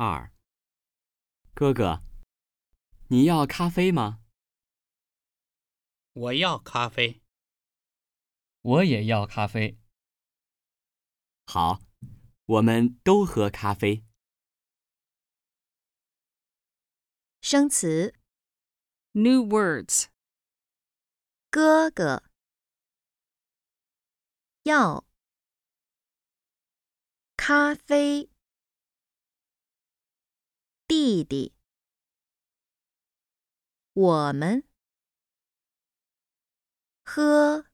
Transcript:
二。哥哥，你要咖啡吗？我要咖啡。我也要咖啡。好，我们都喝咖啡。生词 New words. 哥哥要咖啡，弟弟。我们喝